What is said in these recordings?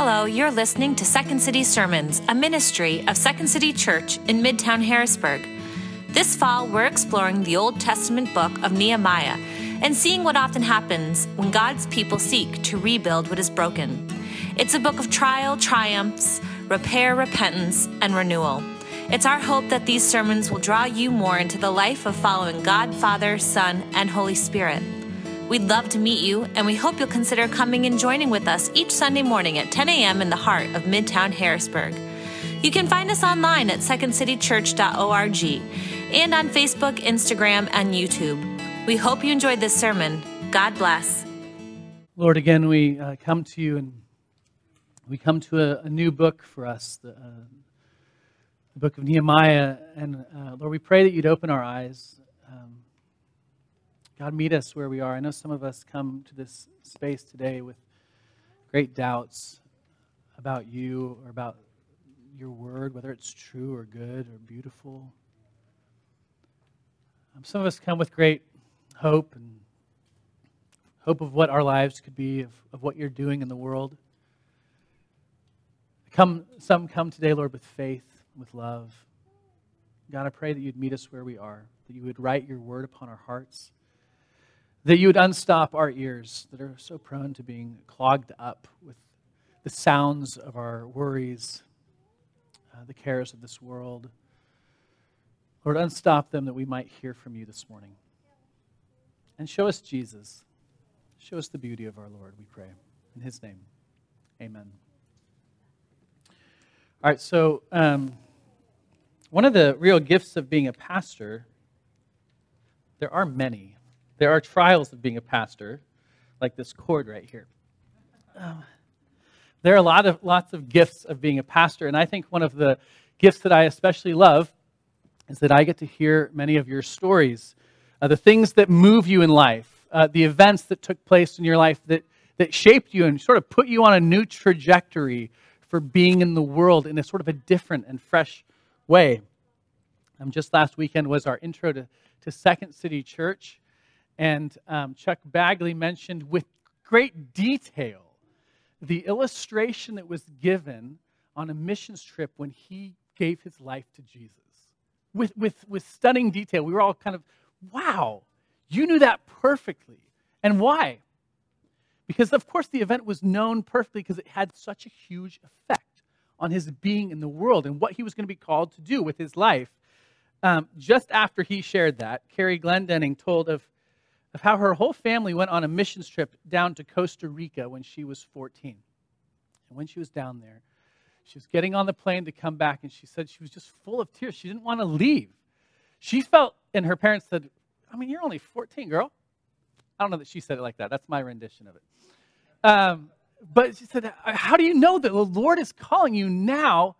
Hello, you're listening to Second City Sermons, a ministry of Second City Church in Midtown Harrisburg. This fall, we're exploring the Old Testament book of Nehemiah and seeing what often happens when God's people seek to rebuild what is broken. It's a book of trial, triumphs, repair, repentance, and renewal. It's our hope that these sermons will draw you more into the life of following God, Father, Son, and Holy Spirit. We'd love to meet you, and we hope you'll consider coming and joining with us each Sunday morning at 10 a.m. in the heart of Midtown Harrisburg. You can find us online at secondcitychurch.org and on Facebook, Instagram, and YouTube. We hope you enjoyed this sermon. God bless. Lord, again, we uh, come to you and we come to a, a new book for us, the, uh, the, book of Nehemiah. And uh, Lord, we pray that you'd open our eyes. God, meet us where we are. I know some of us come to this space today with great doubts about you or about your word, whether it's true or good or beautiful. Um, some of us come with great hope and hope of what our lives could be, of, of what you're doing in the world. Come, some come today, Lord, with faith, with love. God, I pray that you'd meet us where we are, that you would write your word upon our hearts that you would unstop our ears that are so prone to being clogged up with the sounds of our worries, uh, the cares of this world. Lord, unstop them that we might hear from you this morning. And show us Jesus. Show us the beauty of our Lord, we pray. In his name, amen. All right, so um, one of the real gifts of being a pastor, there are many. There are trials of being a pastor, like this cord right here. Um, there are a lot of lots of gifts of being a pastor, and I think one of the gifts that I especially love is that I get to hear many of your stories, uh, the things that move you in life, uh, the events that took place in your life that that shaped you and sort of put you on a new trajectory for being in the world in a sort of a different and fresh way. Um, just last weekend was our intro to, to Second City Church. And um, Chuck Bagley mentioned with great detail the illustration that was given on a missions trip when he gave his life to Jesus. With, with, with stunning detail. We were all kind of, wow, you knew that perfectly. And why? Because, of course, the event was known perfectly because it had such a huge effect on his being in the world and what he was going to be called to do with his life. Um, just after he shared that, Carrie Glendenning told of of how her whole family went on a missions trip down to Costa Rica when she was 14. And when she was down there, she was getting on the plane to come back, and she said she was just full of tears. She didn't want to leave. She felt, and her parents said, I mean, you're only 14, girl. I don't know that she said it like that. That's my rendition of it. Um, but she said, How do you know that the Lord is calling you now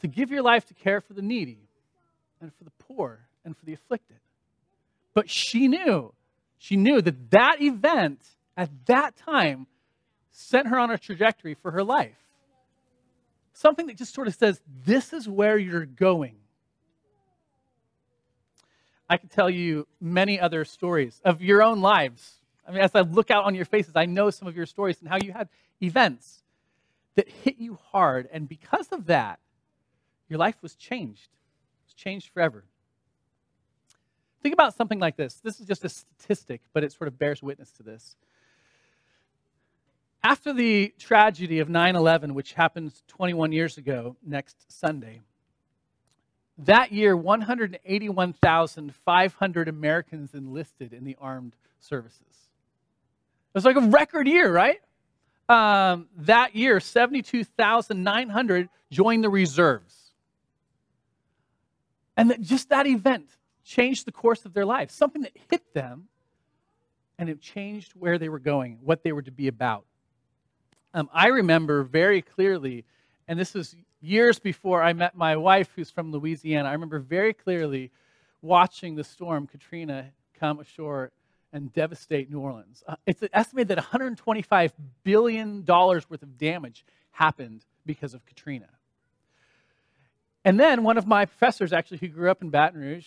to give your life to care for the needy and for the poor and for the afflicted? But she knew she knew that that event at that time sent her on a trajectory for her life. Something that just sort of says, this is where you're going. I could tell you many other stories of your own lives. I mean, as I look out on your faces, I know some of your stories and how you had events that hit you hard. And because of that, your life was changed. It was changed forever. Think about something like this. This is just a statistic, but it sort of bears witness to this. After the tragedy of 9 11, which happened 21 years ago next Sunday, that year, 181,500 Americans enlisted in the armed services. It was like a record year, right? Um, that year, 72,900 joined the reserves. And that, just that event changed the course of their lives, something that hit them and it changed where they were going, what they were to be about. Um, I remember very clearly, and this was years before I met my wife, who's from Louisiana. I remember very clearly watching the storm Katrina come ashore and devastate New Orleans. Uh, it's estimated that $125 billion worth of damage happened because of Katrina. And then one of my professors, actually, who grew up in Baton Rouge,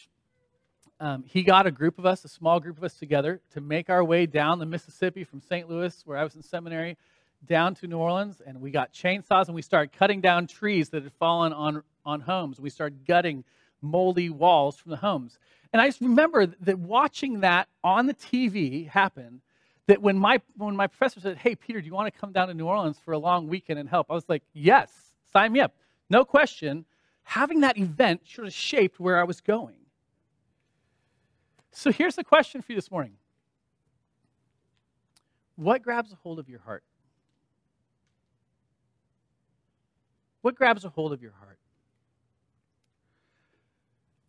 um, he got a group of us, a small group of us together, to make our way down the Mississippi from St. Louis, where I was in seminary, down to New Orleans and we got chainsaws and we started cutting down trees that had fallen on, on homes. We started gutting moldy walls from the homes. And I just remember that watching that on the TV happen, that when my, when my professor said, Hey, Peter, do you want to come down to New Orleans for a long weekend and help? I was like, Yes, sign me up. No question. Having that event sort of shaped where I was going. So here's the question for you this morning What grabs a hold of your heart? What grabs a hold of your heart?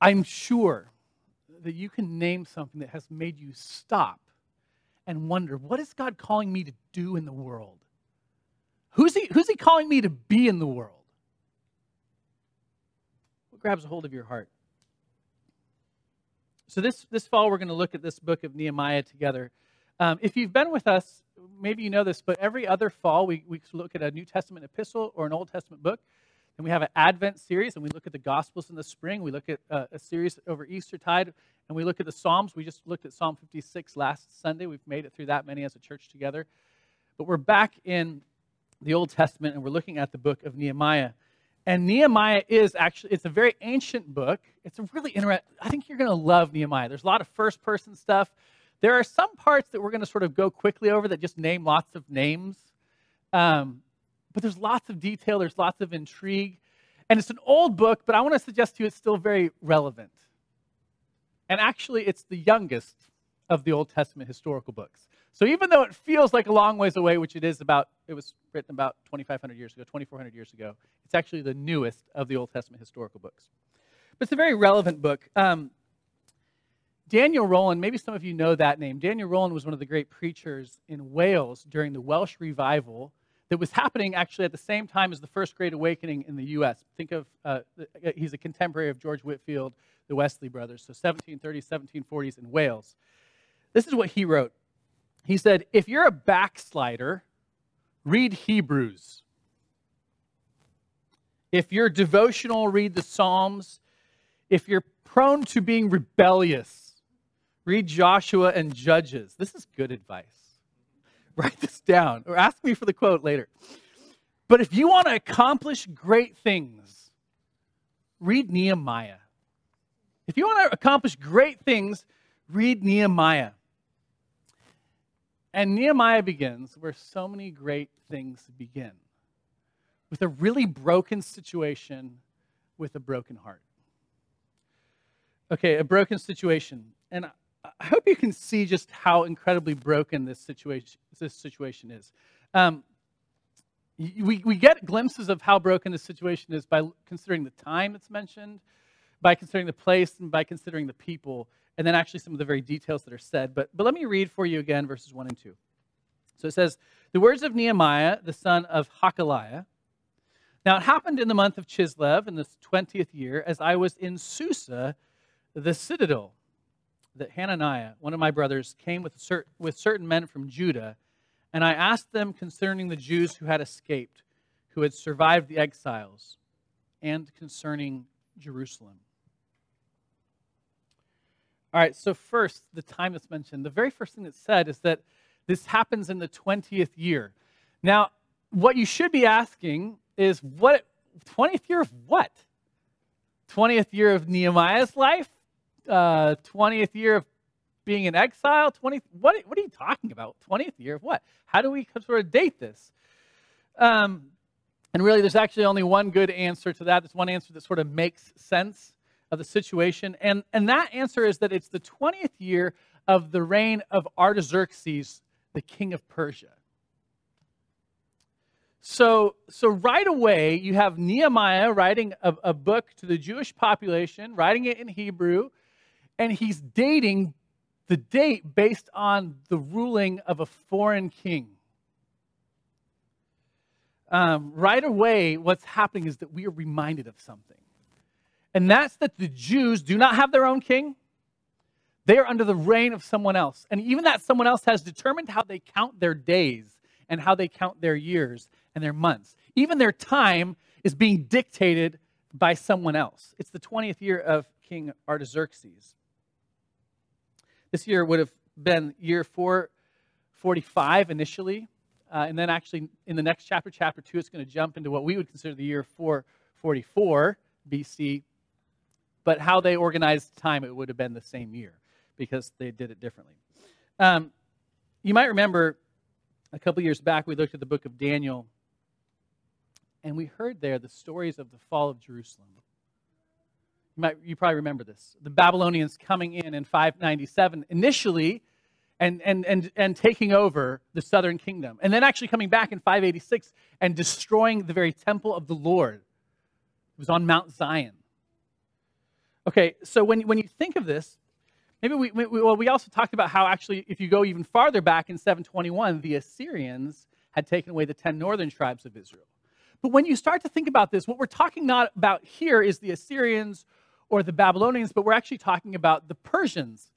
I'm sure that you can name something that has made you stop and wonder what is God calling me to do in the world? Who's he, who's he calling me to be in the world? What grabs a hold of your heart? So, this, this fall, we're going to look at this book of Nehemiah together. Um, if you've been with us, maybe you know this, but every other fall, we, we look at a New Testament epistle or an Old Testament book. And we have an Advent series, and we look at the Gospels in the spring. We look at uh, a series over Eastertide, and we look at the Psalms. We just looked at Psalm 56 last Sunday. We've made it through that many as a church together. But we're back in the Old Testament, and we're looking at the book of Nehemiah. And Nehemiah is actually, it's a very ancient book. It's a really interesting, I think you're going to love Nehemiah. There's a lot of first person stuff. There are some parts that we're going to sort of go quickly over that just name lots of names. Um, but there's lots of detail, there's lots of intrigue. And it's an old book, but I want to suggest to you it's still very relevant. And actually, it's the youngest of the Old Testament historical books. So even though it feels like a long ways away, which it is about, it was written about 2,500 years ago, 2,400 years ago, it's actually the newest of the Old Testament historical books. But it's a very relevant book. Um, Daniel Rowland, maybe some of you know that name. Daniel Rowland was one of the great preachers in Wales during the Welsh revival that was happening actually at the same time as the First Great Awakening in the U.S. Think of, uh, he's a contemporary of George Whitefield, the Wesley brothers, so 1730s, 1740s in Wales. This is what he wrote. He said, If you're a backslider, read Hebrews. If you're devotional, read the Psalms. If you're prone to being rebellious, read Joshua and Judges. This is good advice. Write this down or ask me for the quote later. But if you want to accomplish great things, read Nehemiah. If you want to accomplish great things, read Nehemiah. And Nehemiah begins where so many great things begin with a really broken situation with a broken heart. Okay, a broken situation. And I hope you can see just how incredibly broken this situation, this situation is. Um, we, we get glimpses of how broken this situation is by considering the time that's mentioned, by considering the place, and by considering the people, and then actually some of the very details that are said. But, but let me read for you again verses 1 and 2. So it says, The words of Nehemiah, the son of Hachaliah. Now it happened in the month of Chislev in the 20th year, as I was in Susa, the citadel that Hananiah, one of my brothers, came with, cert- with certain men from Judah, and I asked them concerning the Jews who had escaped, who had survived the exiles, and concerning Jerusalem. All right, so first, the time that's mentioned. The very first thing that's said is that this happens in the 20th year. Now, what you should be asking is what 20th year of what? 20th year of Nehemiah's life? uh, 20th year of being in exile? 20, what, what are you talking about? 20th year of what? How do we sort of date this? Um, and really, there's actually only one good answer to that. There's one answer that sort of makes sense of the situation. And, and that answer is that it's the 20th year of the reign of Artaxerxes, the king of Persia. So, so right away, you have Nehemiah writing a, a book to the Jewish population, writing it in Hebrew, and he's dating the date based on the ruling of a foreign king. Um, right away, what's happening is that we are reminded of something. And that's that the Jews do not have their own king. They are under the reign of someone else. And even that someone else has determined how they count their days and how they count their years and their months. Even their time is being dictated by someone else. It's the 20th year of King Artaxerxes. This year would have been year 445 initially. Uh, and then actually, in the next chapter, chapter 2, it's going to jump into what we would consider the year 444 BC. But how they organized time, it would have been the same year because they did it differently. Um, you might remember a couple years back, we looked at the book of Daniel, and we heard there the stories of the fall of Jerusalem. You, might, you probably remember this. The Babylonians coming in in 597 initially and, and, and, and taking over the southern kingdom, and then actually coming back in 586 and destroying the very temple of the Lord. It was on Mount Zion. Okay, so when, when you think of this, maybe we, we, well, we also talked about how actually, if you go even farther back in 721, the Assyrians had taken away the 10 northern tribes of Israel. But when you start to think about this, what we're talking not about here is the Assyrians or the Babylonians, but we're actually talking about the Persians,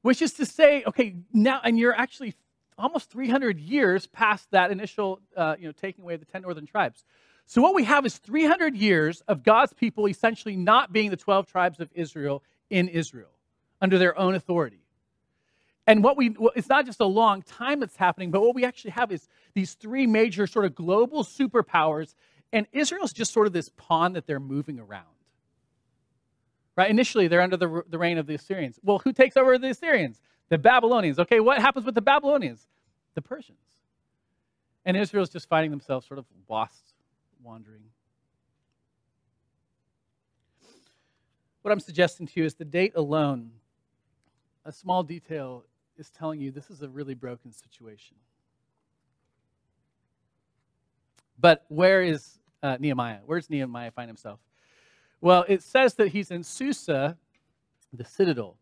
which is to say, okay, now, and you're actually almost 300 years past that initial, uh, you know, taking away the 10 northern tribes. So what we have is 300 years of God's people essentially not being the 12 tribes of Israel in Israel under their own authority. And what we, it's not just a long time that's happening, but what we actually have is these three major sort of global superpowers, and Israel's just sort of this pawn that they're moving around. Right? Initially, they're under the, the reign of the Assyrians. Well, who takes over the Assyrians? The Babylonians. Okay, what happens with the Babylonians? The Persians. And Israel's just finding themselves sort of lost, wandering. What I'm suggesting to you is the date alone, a small detail is telling you this is a really broken situation. But where is uh, Nehemiah? Where does Nehemiah find himself? Well, it says that he's in Susa, the citadel.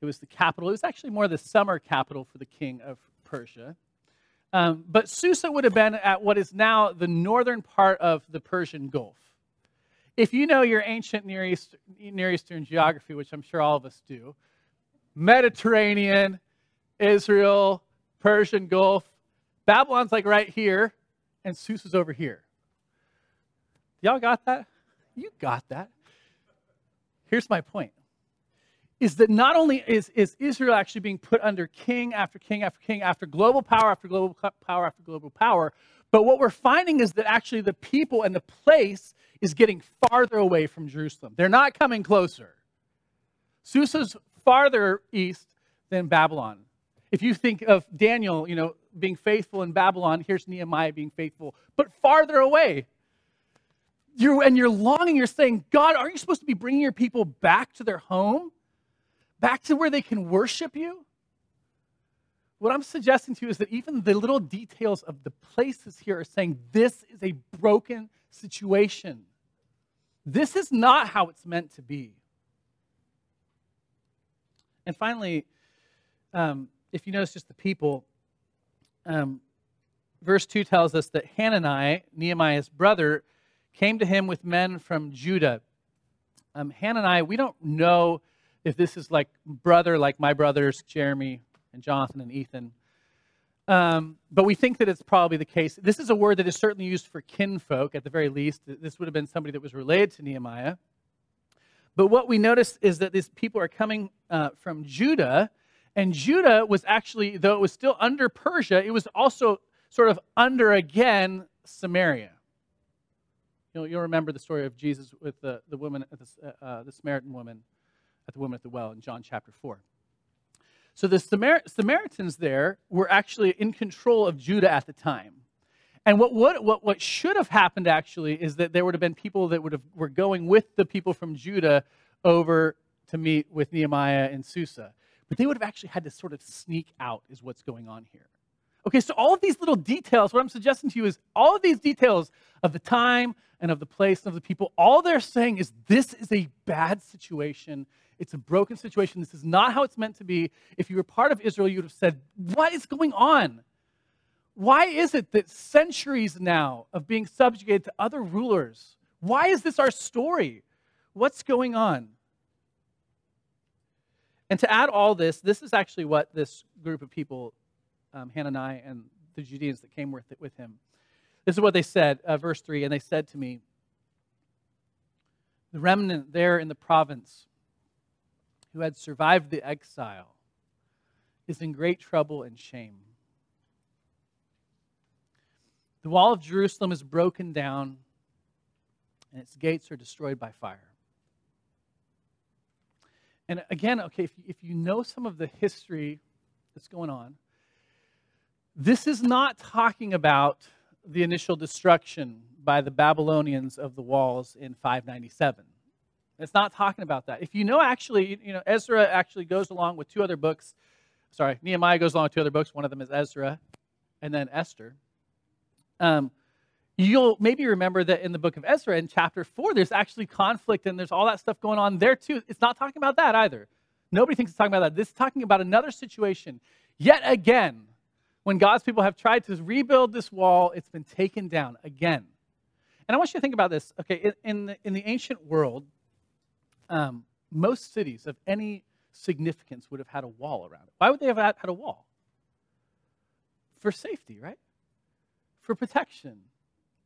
It was the capital. It was actually more the summer capital for the king of Persia. Um, but Susa would have been at what is now the northern part of the Persian Gulf. If you know your ancient Near, East, Near Eastern geography, which I'm sure all of us do, Mediterranean, Israel, Persian Gulf, Babylon's like right here, and Susa's over here. Y'all got that? You got that. Here's my point is that not only is, is Israel actually being put under king after king after king after global power after global power after global power, but what we're finding is that actually the people and the place is getting farther away from Jerusalem. They're not coming closer. Susa's farther east than Babylon. If you think of Daniel, you know, being faithful in Babylon, here's Nehemiah being faithful, but farther away. You're, and you're longing, you're saying, God, aren't you supposed to be bringing your people back to their home? Back to where they can worship you? What I'm suggesting to you is that even the little details of the places here are saying this is a broken situation. This is not how it's meant to be. And finally, um, if you notice just the people, um, verse 2 tells us that Hanani, Nehemiah's brother, came to him with men from Judah. Um, Hanani, we don't know if this is like brother, like my brothers, Jeremy and Jonathan and Ethan. Um, but we think that it's probably the case. This is a word that is certainly used for kinfolk, at the very least. This would have been somebody that was related to Nehemiah. But what we notice is that these people are coming uh, from Judah, and Judah was actually, though it was still under Persia, it was also sort of under again Samaria. You'll, you'll remember the story of Jesus with the, the woman, the, uh, the Samaritan woman, at the woman at the well in John chapter 4. So the Samar- Samaritans there were actually in control of Judah at the time. And what, would, what, what should have happened actually is that there would have been people that would have, were going with the people from Judah over to meet with Nehemiah and Susa. But they would have actually had to sort of sneak out, is what's going on here. Okay, so all of these little details, what I'm suggesting to you is all of these details of the time and of the place and of the people, all they're saying is this is a bad situation. It's a broken situation. This is not how it's meant to be. If you were part of Israel, you would have said, What is going on? Why is it that centuries now of being subjugated to other rulers, why is this our story? What's going on? And to add all this, this is actually what this group of people, um, Hanani and the Judeans that came with, with him, this is what they said, uh, verse 3 And they said to me, The remnant there in the province who had survived the exile is in great trouble and shame. The wall of Jerusalem is broken down, and its gates are destroyed by fire. And again, okay, if, if you know some of the history that's going on, this is not talking about the initial destruction by the Babylonians of the walls in 597. It's not talking about that. If you know, actually, you know, Ezra actually goes along with two other books. Sorry, Nehemiah goes along with two other books. One of them is Ezra, and then Esther. Um, you'll maybe remember that in the book of Ezra, in chapter four, there's actually conflict and there's all that stuff going on there too. It's not talking about that either. Nobody thinks it's talking about that. This is talking about another situation. Yet again, when God's people have tried to rebuild this wall, it's been taken down again. And I want you to think about this. Okay, in, the, in the ancient world, um, most cities of any significance would have had a wall around it. Why would they have had a wall? For safety, right? For protection.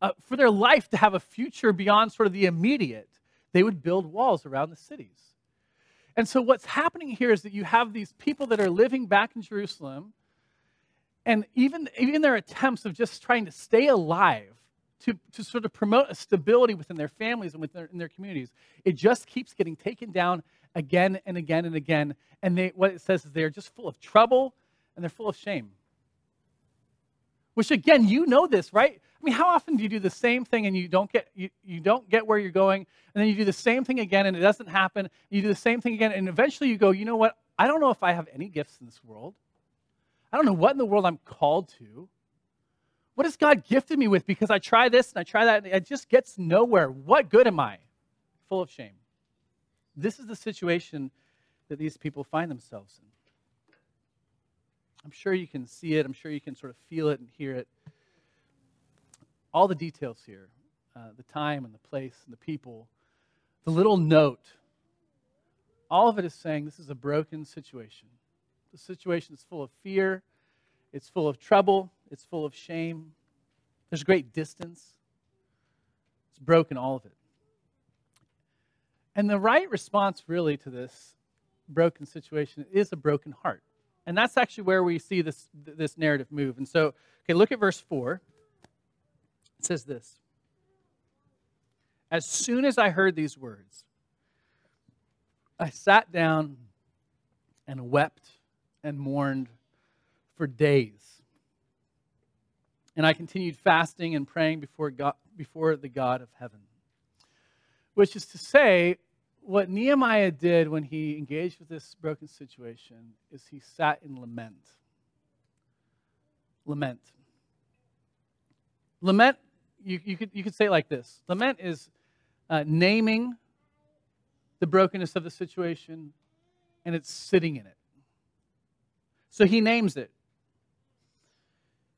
Uh, for their life to have a future beyond sort of the immediate, they would build walls around the cities. And so, what's happening here is that you have these people that are living back in Jerusalem, and even, even their attempts of just trying to stay alive to, to sort of promote a stability within their families and within their, in their communities. It just keeps getting taken down again and again and again. And they, what it says is they're just full of trouble and they're full of shame. Which again, you know this, right? I mean, how often do you do the same thing and you don't get you, you don't get where you're going, and then you do the same thing again and it doesn't happen, you do the same thing again, and eventually you go, you know what? I don't know if I have any gifts in this world. I don't know what in the world I'm called to. What has God gifted me with? Because I try this and I try that, and it just gets nowhere. What good am I? Full of shame. This is the situation that these people find themselves in. I'm sure you can see it. I'm sure you can sort of feel it and hear it. All the details here uh, the time and the place and the people, the little note all of it is saying this is a broken situation. The situation is full of fear, it's full of trouble, it's full of shame. There's a great distance. It's broken, all of it. And the right response, really, to this broken situation is a broken heart. And that's actually where we see this, this narrative move. And so, okay, look at verse 4. It says this As soon as I heard these words, I sat down and wept and mourned for days. And I continued fasting and praying before, God, before the God of heaven. Which is to say, what Nehemiah did when he engaged with this broken situation is he sat in lament. Lament. Lament, you, you, could, you could say it like this Lament is uh, naming the brokenness of the situation and it's sitting in it. So he names it.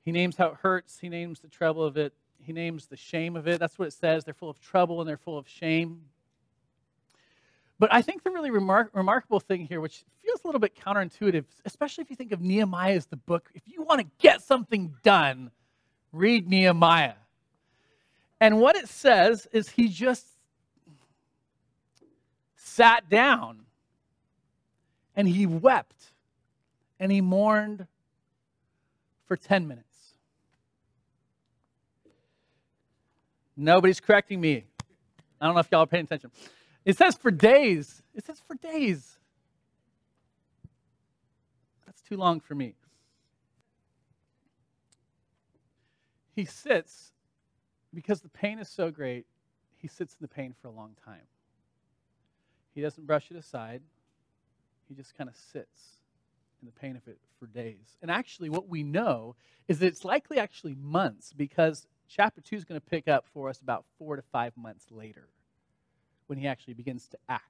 He names how it hurts. He names the trouble of it. He names the shame of it. That's what it says. They're full of trouble and they're full of shame. But I think the really remar- remarkable thing here, which feels a little bit counterintuitive, especially if you think of Nehemiah as the book, if you want to get something done, read Nehemiah. And what it says is he just sat down and he wept and he mourned for 10 minutes. Nobody's correcting me. I don't know if y'all are paying attention. It says for days. It says for days. That's too long for me. He sits because the pain is so great, he sits in the pain for a long time. He doesn't brush it aside, he just kind of sits in the pain of it for days. And actually, what we know is that it's likely actually months because chapter 2 is going to pick up for us about four to five months later when he actually begins to act.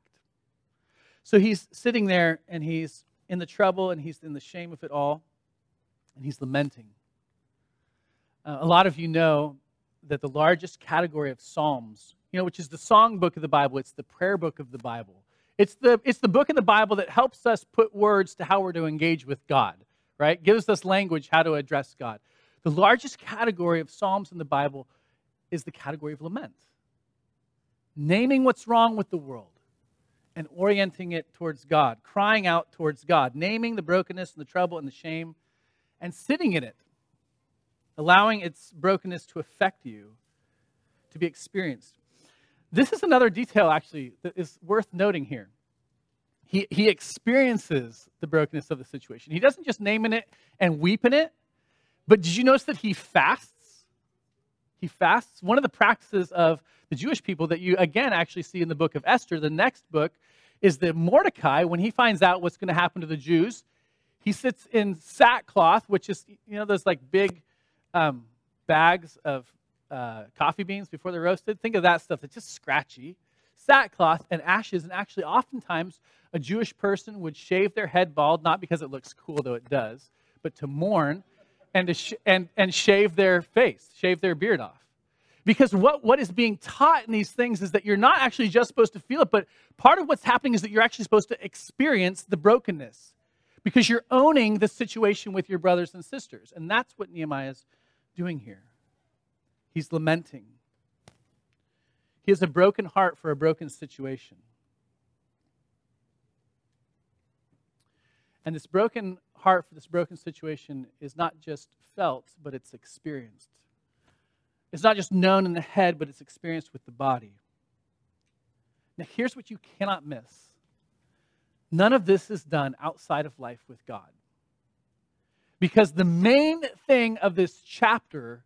So he's sitting there and he's in the trouble and he's in the shame of it all and he's lamenting. Uh, a lot of you know that the largest category of Psalms, you know, which is the song book of the Bible, it's the prayer book of the Bible. It's the, it's the book in the Bible that helps us put words to how we're to engage with God, right? Gives us language how to address God. The largest category of Psalms in the Bible is the category of lament. Naming what's wrong with the world and orienting it towards God, crying out towards God, naming the brokenness and the trouble and the shame and sitting in it. allowing its brokenness to affect you, to be experienced. This is another detail, actually, that is worth noting here. He, he experiences the brokenness of the situation. He doesn't just name in it and weep in it, but did you notice that he fasts? He fasts. One of the practices of the Jewish people that you, again, actually see in the book of Esther, the next book, is that Mordecai, when he finds out what's going to happen to the Jews, he sits in sackcloth, which is, you know, those like big um, bags of uh, coffee beans before they're roasted. Think of that stuff that's just scratchy. Sackcloth and ashes, and actually, oftentimes, a Jewish person would shave their head bald, not because it looks cool, though it does, but to mourn and, sh- and, and shave their face, shave their beard off. Because what, what is being taught in these things is that you're not actually just supposed to feel it, but part of what's happening is that you're actually supposed to experience the brokenness because you're owning the situation with your brothers and sisters. And that's what Nehemiah is doing here. He's lamenting. He has a broken heart for a broken situation. And this broken heart for this broken situation is not just felt, but it's experienced. It's not just known in the head, but it's experienced with the body. Now, here's what you cannot miss none of this is done outside of life with God. Because the main thing of this chapter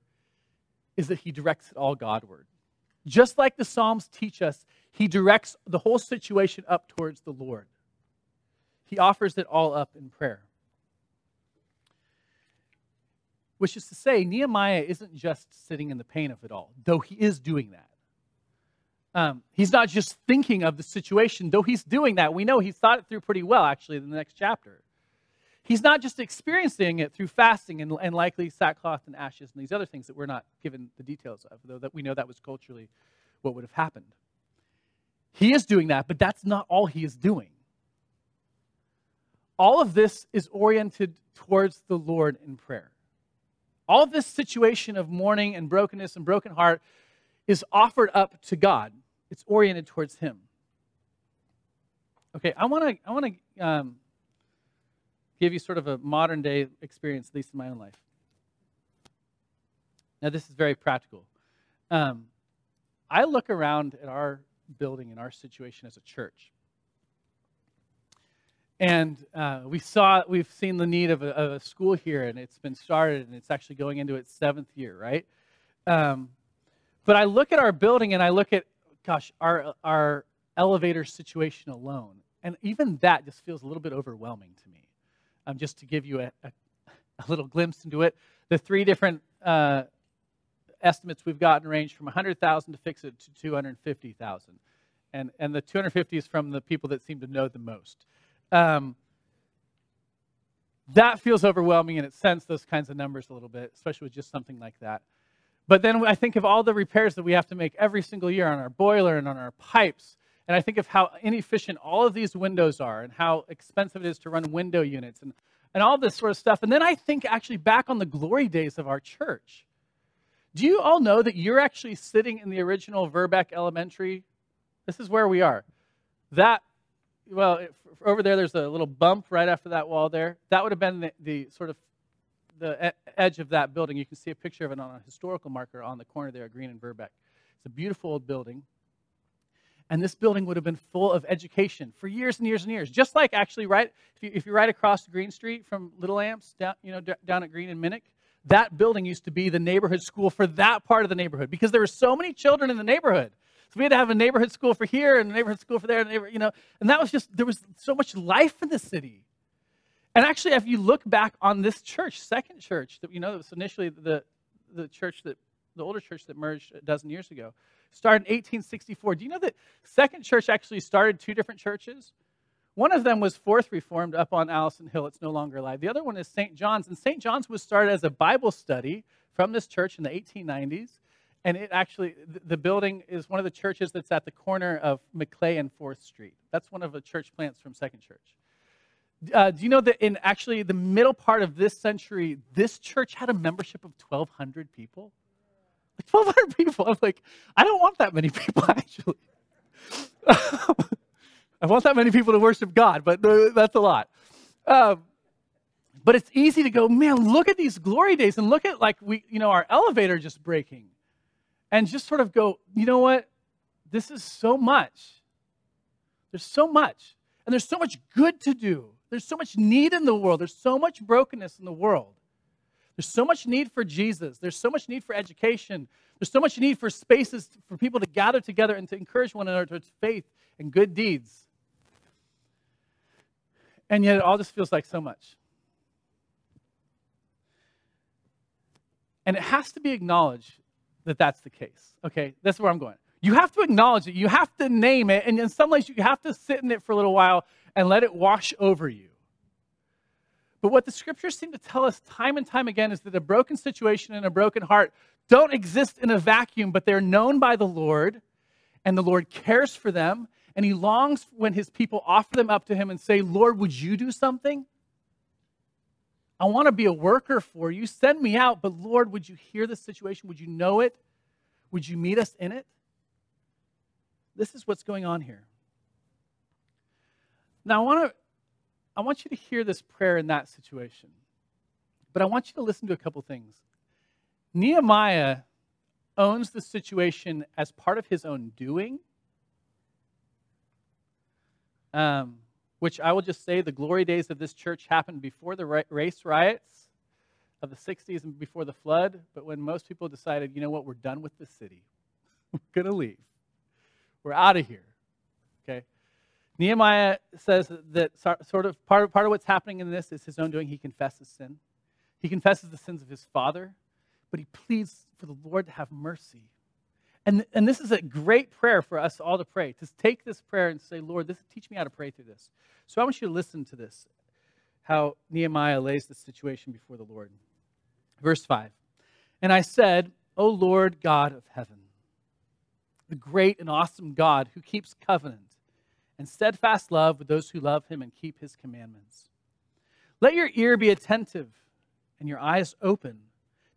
is that he directs it all Godward. Just like the Psalms teach us, he directs the whole situation up towards the Lord. He offers it all up in prayer which is to say, Nehemiah isn't just sitting in the pain of it all, though he is doing that. Um, he's not just thinking of the situation, though he's doing that. We know he's thought it through pretty well, actually, in the next chapter. He's not just experiencing it through fasting and, and likely sackcloth and ashes and these other things that we're not given the details of, though that we know that was culturally what would have happened. He is doing that, but that's not all he is doing. All of this is oriented towards the Lord in prayer. All this situation of mourning and brokenness and broken heart is offered up to God. It's oriented towards Him. Okay, I want to I want to um, give you sort of a modern day experience, at least in my own life. Now, this is very practical. Um, I look around at our building and our situation as a church, and uh, we saw, we've seen the need of a, of a, school here, and it's been started, and it's actually going into its seventh year, right? Um, but I look at our building, and I look at, gosh, our our elevator situation alone, and even that just feels a little bit overwhelming to me. Um, just to give you a, a, a, little glimpse into it, the three different uh, estimates we've gotten range from 100,000 to fix it to 250,000, and and the 250 is from the people that seem to know the most. Um, that feels overwhelming in its sense, those kinds of numbers a little bit, especially with just something like that. But then I think of all the repairs that we have to make every single year on our boiler and on our pipes. And I think of how inefficient all of these windows are and how expensive it is to run window units and, and all this sort of stuff. And then I think actually back on the glory days of our church. Do you all know that you're actually sitting in the original Verbeke Elementary? This is where we are. That well, over there, there's a little bump right after that wall there. That would have been the, the sort of the edge of that building. You can see a picture of it on a historical marker on the corner there, Green and Verbeke. It's a beautiful old building. And this building would have been full of education for years and years and years. Just like actually right, if you, if you ride across Green Street from Little Amps down, you know, down at Green and Minnick, that building used to be the neighborhood school for that part of the neighborhood because there were so many children in the neighborhood. So we had to have a neighborhood school for here and a neighborhood school for there, and you know, and that was just there was so much life in the city. And actually, if you look back on this church, second church that you know that was initially the the church that the older church that merged a dozen years ago, started in 1864. Do you know that second church actually started two different churches? One of them was Fourth Reformed up on Allison Hill. It's no longer alive. The other one is St. John's. And St. John's was started as a Bible study from this church in the 1890s and it actually the building is one of the churches that's at the corner of Maclay and Fourth Street. That's one of the church plants from Second Church. Uh, do you know that in actually the middle part of this century, this church had a membership of 1,200 people? Like 1,200 people. I'm like, I don't want that many people actually. I want that many people to worship God, but that's a lot. Um, But it's easy to go, man, look at these glory days and look at like we, you know, our elevator just breaking. And just sort of go, you know what? This is so much. There's so much. And there's so much good to do. There's so much need in the world. There's so much brokenness in the world. There's so much need for Jesus. There's so much need for education. There's so much need for spaces for people to gather together and to encourage one another towards faith and good deeds. And yet it all just feels like so much. And it has to be acknowledged that that's the case. Okay, that's where I'm going. You have to acknowledge it. You have to name it. And in some ways, you have to sit in it for a little while and let it wash over you. But what the scriptures seem to tell us time and time again is that a broken situation and a broken heart don't exist in a vacuum, but they're known by the Lord, and the Lord cares for them, and He longs when His people offer them up to Him and say, Lord, would you do something? I want to be a worker for you. Send me out, but Lord, would you hear this situation? Would you know it? Would you meet us in it? This is what's going on here. Now, I want to I want you to hear this prayer in that situation. But I want you to listen to a couple things. Nehemiah owns the situation as part of his own doing, um, which I will just say the glory days of this church happened before the race riots of the 60s and before the flood. But when most people decided, you know what, we're done with the city, we're going to leave, we're out of here. Okay? Nehemiah says that sort of part, of part of what's happening in this is his own doing. He confesses sin. He confesses the sins of his father, but he pleads for the Lord to have mercy. And, and this is a great prayer for us all to pray, to take this prayer and say, Lord, this, teach me how to pray through this. So I want you to listen to this, how Nehemiah lays the situation before the Lord. Verse 5 And I said, O Lord God of heaven, the great and awesome God who keeps covenant and steadfast love with those who love him and keep his commandments. Let your ear be attentive and your eyes open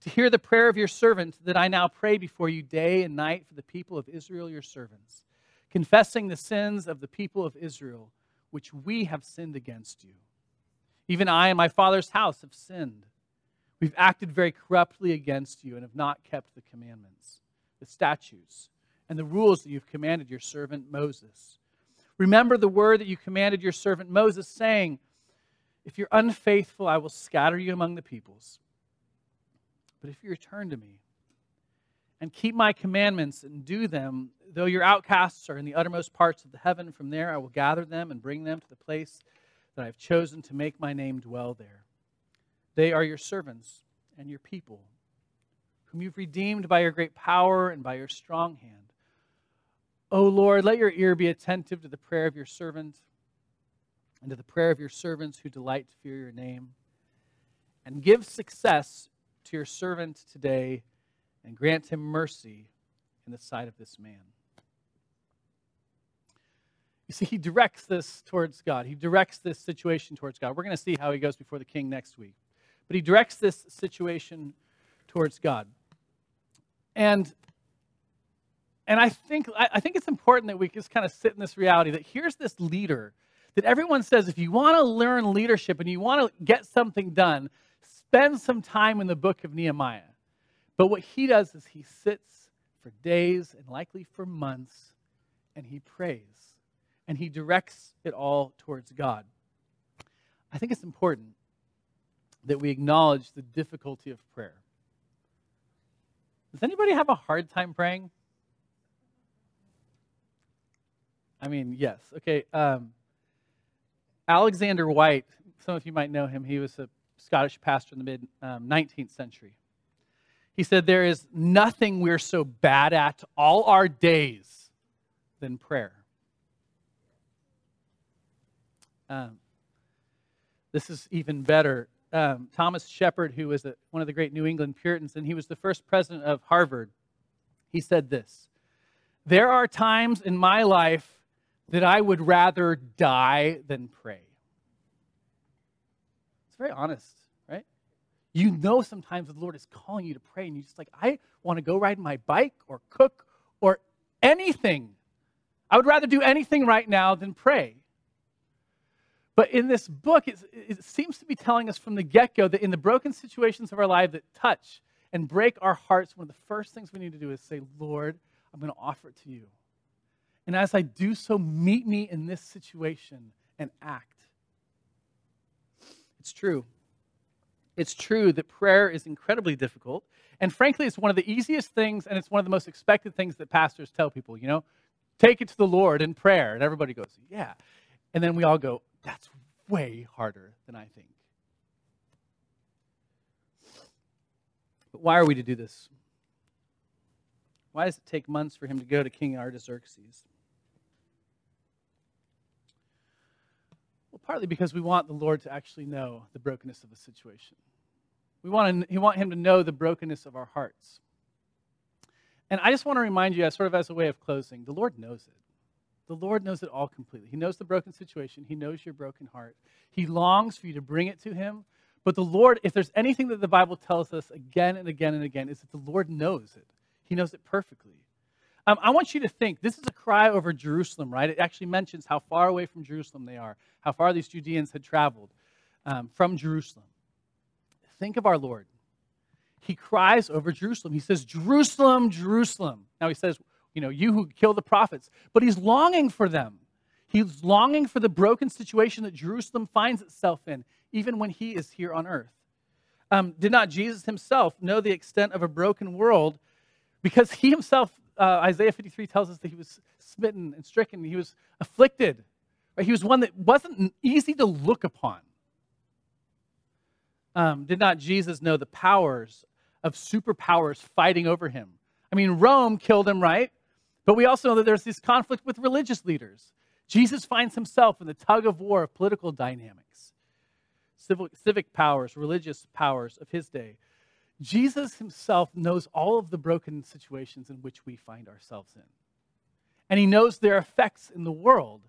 to hear the prayer of your servant that I now pray before you day and night for the people of Israel, your servants, confessing the sins of the people of Israel, which we have sinned against you. Even I and my father's house have sinned. We've acted very corruptly against you and have not kept the commandments, the statutes, and the rules that you've commanded your servant Moses. Remember the word that you commanded your servant Moses, saying, If you're unfaithful, I will scatter you among the peoples. But if you return to me and keep my commandments and do them, though your outcasts are in the uttermost parts of the heaven, from there I will gather them and bring them to the place that I have chosen to make my name dwell there. They are your servants and your people, whom you've redeemed by your great power and by your strong hand. O Lord, let your ear be attentive to the prayer of your servant and to the prayer of your servants who delight to fear your name. And give success to your servant today and grant him mercy in the sight of this man. You see, he directs this towards God. He directs this situation towards God. We're going to see how he goes before the king next week. But he directs this situation towards God. And and I think, I think it's important that we just kind of sit in this reality that here's this leader that everyone says if you want to learn leadership and you want to get something done, spend some time in the book of Nehemiah. But what he does is he sits for days and likely for months and he prays and he directs it all towards God. I think it's important that we acknowledge the difficulty of prayer. Does anybody have a hard time praying? I mean, yes. Okay. Um, Alexander Whyte, some of you might know him. He was a Scottish pastor in the mid um, 19th century. He said, There is nothing we're so bad at all our days than prayer. Um, this is even better. Um, Thomas Shepard, who was a, one of the great New England Puritans, and he was the first president of Harvard, he said this There are times in my life that I would rather die than pray. It's very honest, right? You know sometimes the Lord is calling you to pray, and you're just like, I want to go ride my bike or cook or anything. I would rather do anything right now than pray. But in this book, it, it seems to be telling us from the get go that in the broken situations of our life that touch and break our hearts, one of the first things we need to do is say, Lord, I'm going to offer it to you. And as I do so, meet me in this situation and act. It's true. It's true that prayer is incredibly difficult. And frankly, it's one of the easiest things and it's one of the most expected things that pastors tell people, you know, take it to the Lord in prayer. And everybody goes, yeah. And then we all go, that's way harder than I think. But why are we to do this? Why does it take months for him to go to King Artaxerxes? Partly because we want the Lord to actually know the brokenness of the situation. We want, to, we want him to know the brokenness of our hearts. And I just want to remind you, as sort of as a way of closing, the Lord knows it. The Lord knows it all completely. He knows the broken situation. He knows your broken heart. He longs for you to bring it to Him. But the Lord, if there's anything that the Bible tells us again and again and again, is that the Lord knows it. He knows it perfectly. Um, I want you to think this is a cry over Jerusalem, right? It actually mentions how far away from Jerusalem they are, how far these Judeans had traveled um, from Jerusalem. Think of our Lord. He cries over Jerusalem. He says, Jerusalem, Jerusalem. Now he says, you know, you who kill the prophets. But he's longing for them. He's longing for the broken situation that Jerusalem finds itself in, even when he is here on earth. Um, did not Jesus himself know the extent of a broken world? Because he himself, uh, Isaiah 53 tells us that he was smitten and stricken, he was afflicted. Right? He was one that wasn't easy to look upon. Um, did not Jesus know the powers of superpowers fighting over him? I mean, Rome killed him, right? But we also know that there's this conflict with religious leaders. Jesus finds himself in the tug of war of political dynamics, civic powers, religious powers of his day. Jesus himself knows all of the broken situations in which we find ourselves in. And he knows their effects in the world.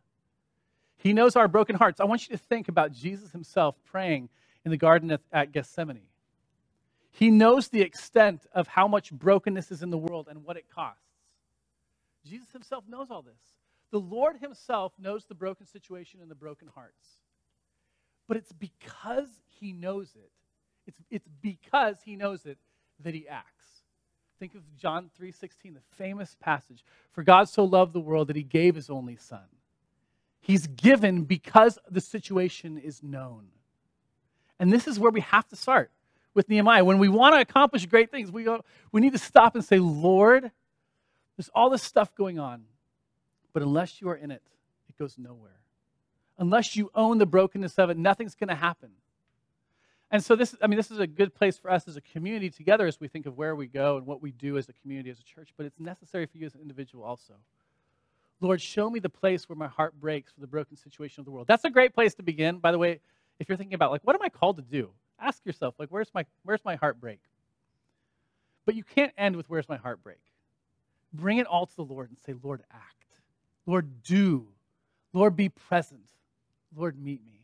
He knows our broken hearts. I want you to think about Jesus himself praying in the garden at Gethsemane. He knows the extent of how much brokenness is in the world and what it costs. Jesus himself knows all this. The Lord himself knows the broken situation and the broken hearts. But it's because he knows it. It's, it's because he knows it that he acts. Think of John 3:16, the famous passage. For God so loved the world that he gave his only son. He's given because the situation is known. And this is where we have to start with Nehemiah. When we want to accomplish great things, we, go, we need to stop and say, Lord, there's all this stuff going on, but unless you are in it, it goes nowhere. Unless you own the brokenness of it, nothing's going to happen. And so this, I mean, this is a good place for us as a community together as we think of where we go and what we do as a community, as a church, but it's necessary for you as an individual also. Lord, show me the place where my heart breaks for the broken situation of the world. That's a great place to begin. By the way, if you're thinking about like, what am I called to do? Ask yourself, like, where's my where's my heartbreak? But you can't end with where's my heartbreak. Bring it all to the Lord and say, Lord, act. Lord, do. Lord, be present. Lord, meet me.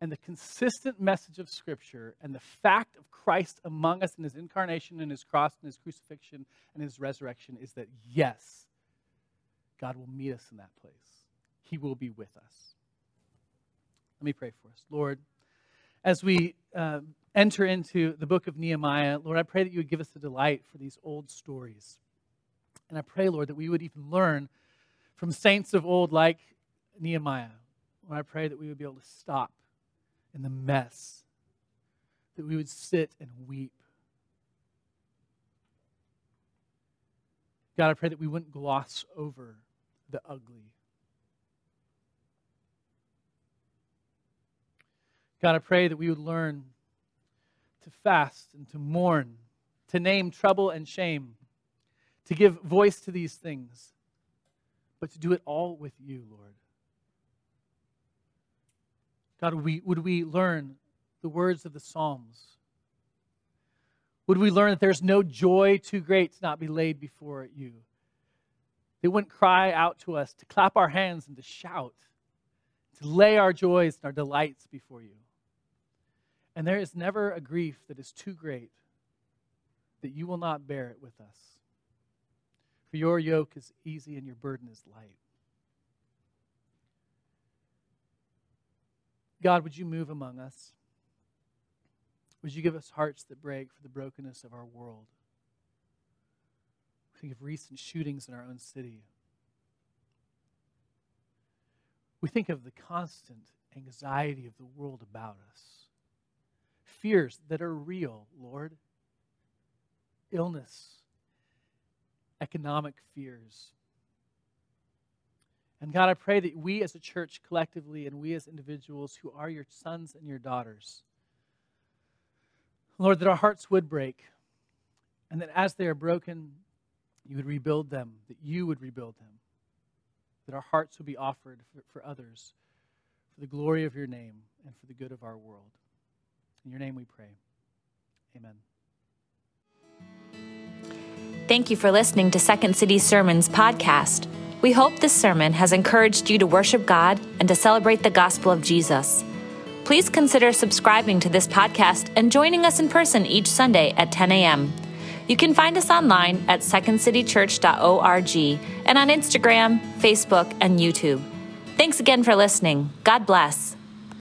And the consistent message of Scripture and the fact of Christ among us in his incarnation and his cross and his crucifixion and his resurrection is that, yes, God will meet us in that place. He will be with us. Let me pray for us. Lord, as we uh, enter into the book of Nehemiah, Lord, I pray that you would give us a delight for these old stories. And I pray, Lord, that we would even learn from saints of old like Nehemiah. Lord, I pray that we would be able to stop in the mess, that we would sit and weep. God, I pray that we wouldn't gloss over the ugly. God, I pray that we would learn to fast and to mourn, to name trouble and shame, to give voice to these things, but to do it all with you, Lord. God, would we, would we learn the words of the Psalms? Would we learn that there's no joy too great to not be laid before you? They wouldn't cry out to us to clap our hands and to shout, to lay our joys and our delights before you. And there is never a grief that is too great that you will not bear it with us. For your yoke is easy and your burden is light. God, would you move among us? Would you give us hearts that break for the brokenness of our world? We think of recent shootings in our own city. We think of the constant anxiety of the world about us, fears that are real, Lord, illness, economic fears. And God, I pray that we as a church collectively and we as individuals who are your sons and your daughters, Lord, that our hearts would break, and that as they are broken, you would rebuild them, that you would rebuild them, that our hearts would be offered for, for others, for the glory of your name and for the good of our world. In your name we pray. Amen. Thank you for listening to Second City Sermons podcast. We hope this sermon has encouraged you to worship God and to celebrate the gospel of Jesus. Please consider subscribing to this podcast and joining us in person each Sunday at 10 a.m. You can find us online at secondcitychurch.org and on Instagram, Facebook, and YouTube. Thanks again for listening. God bless.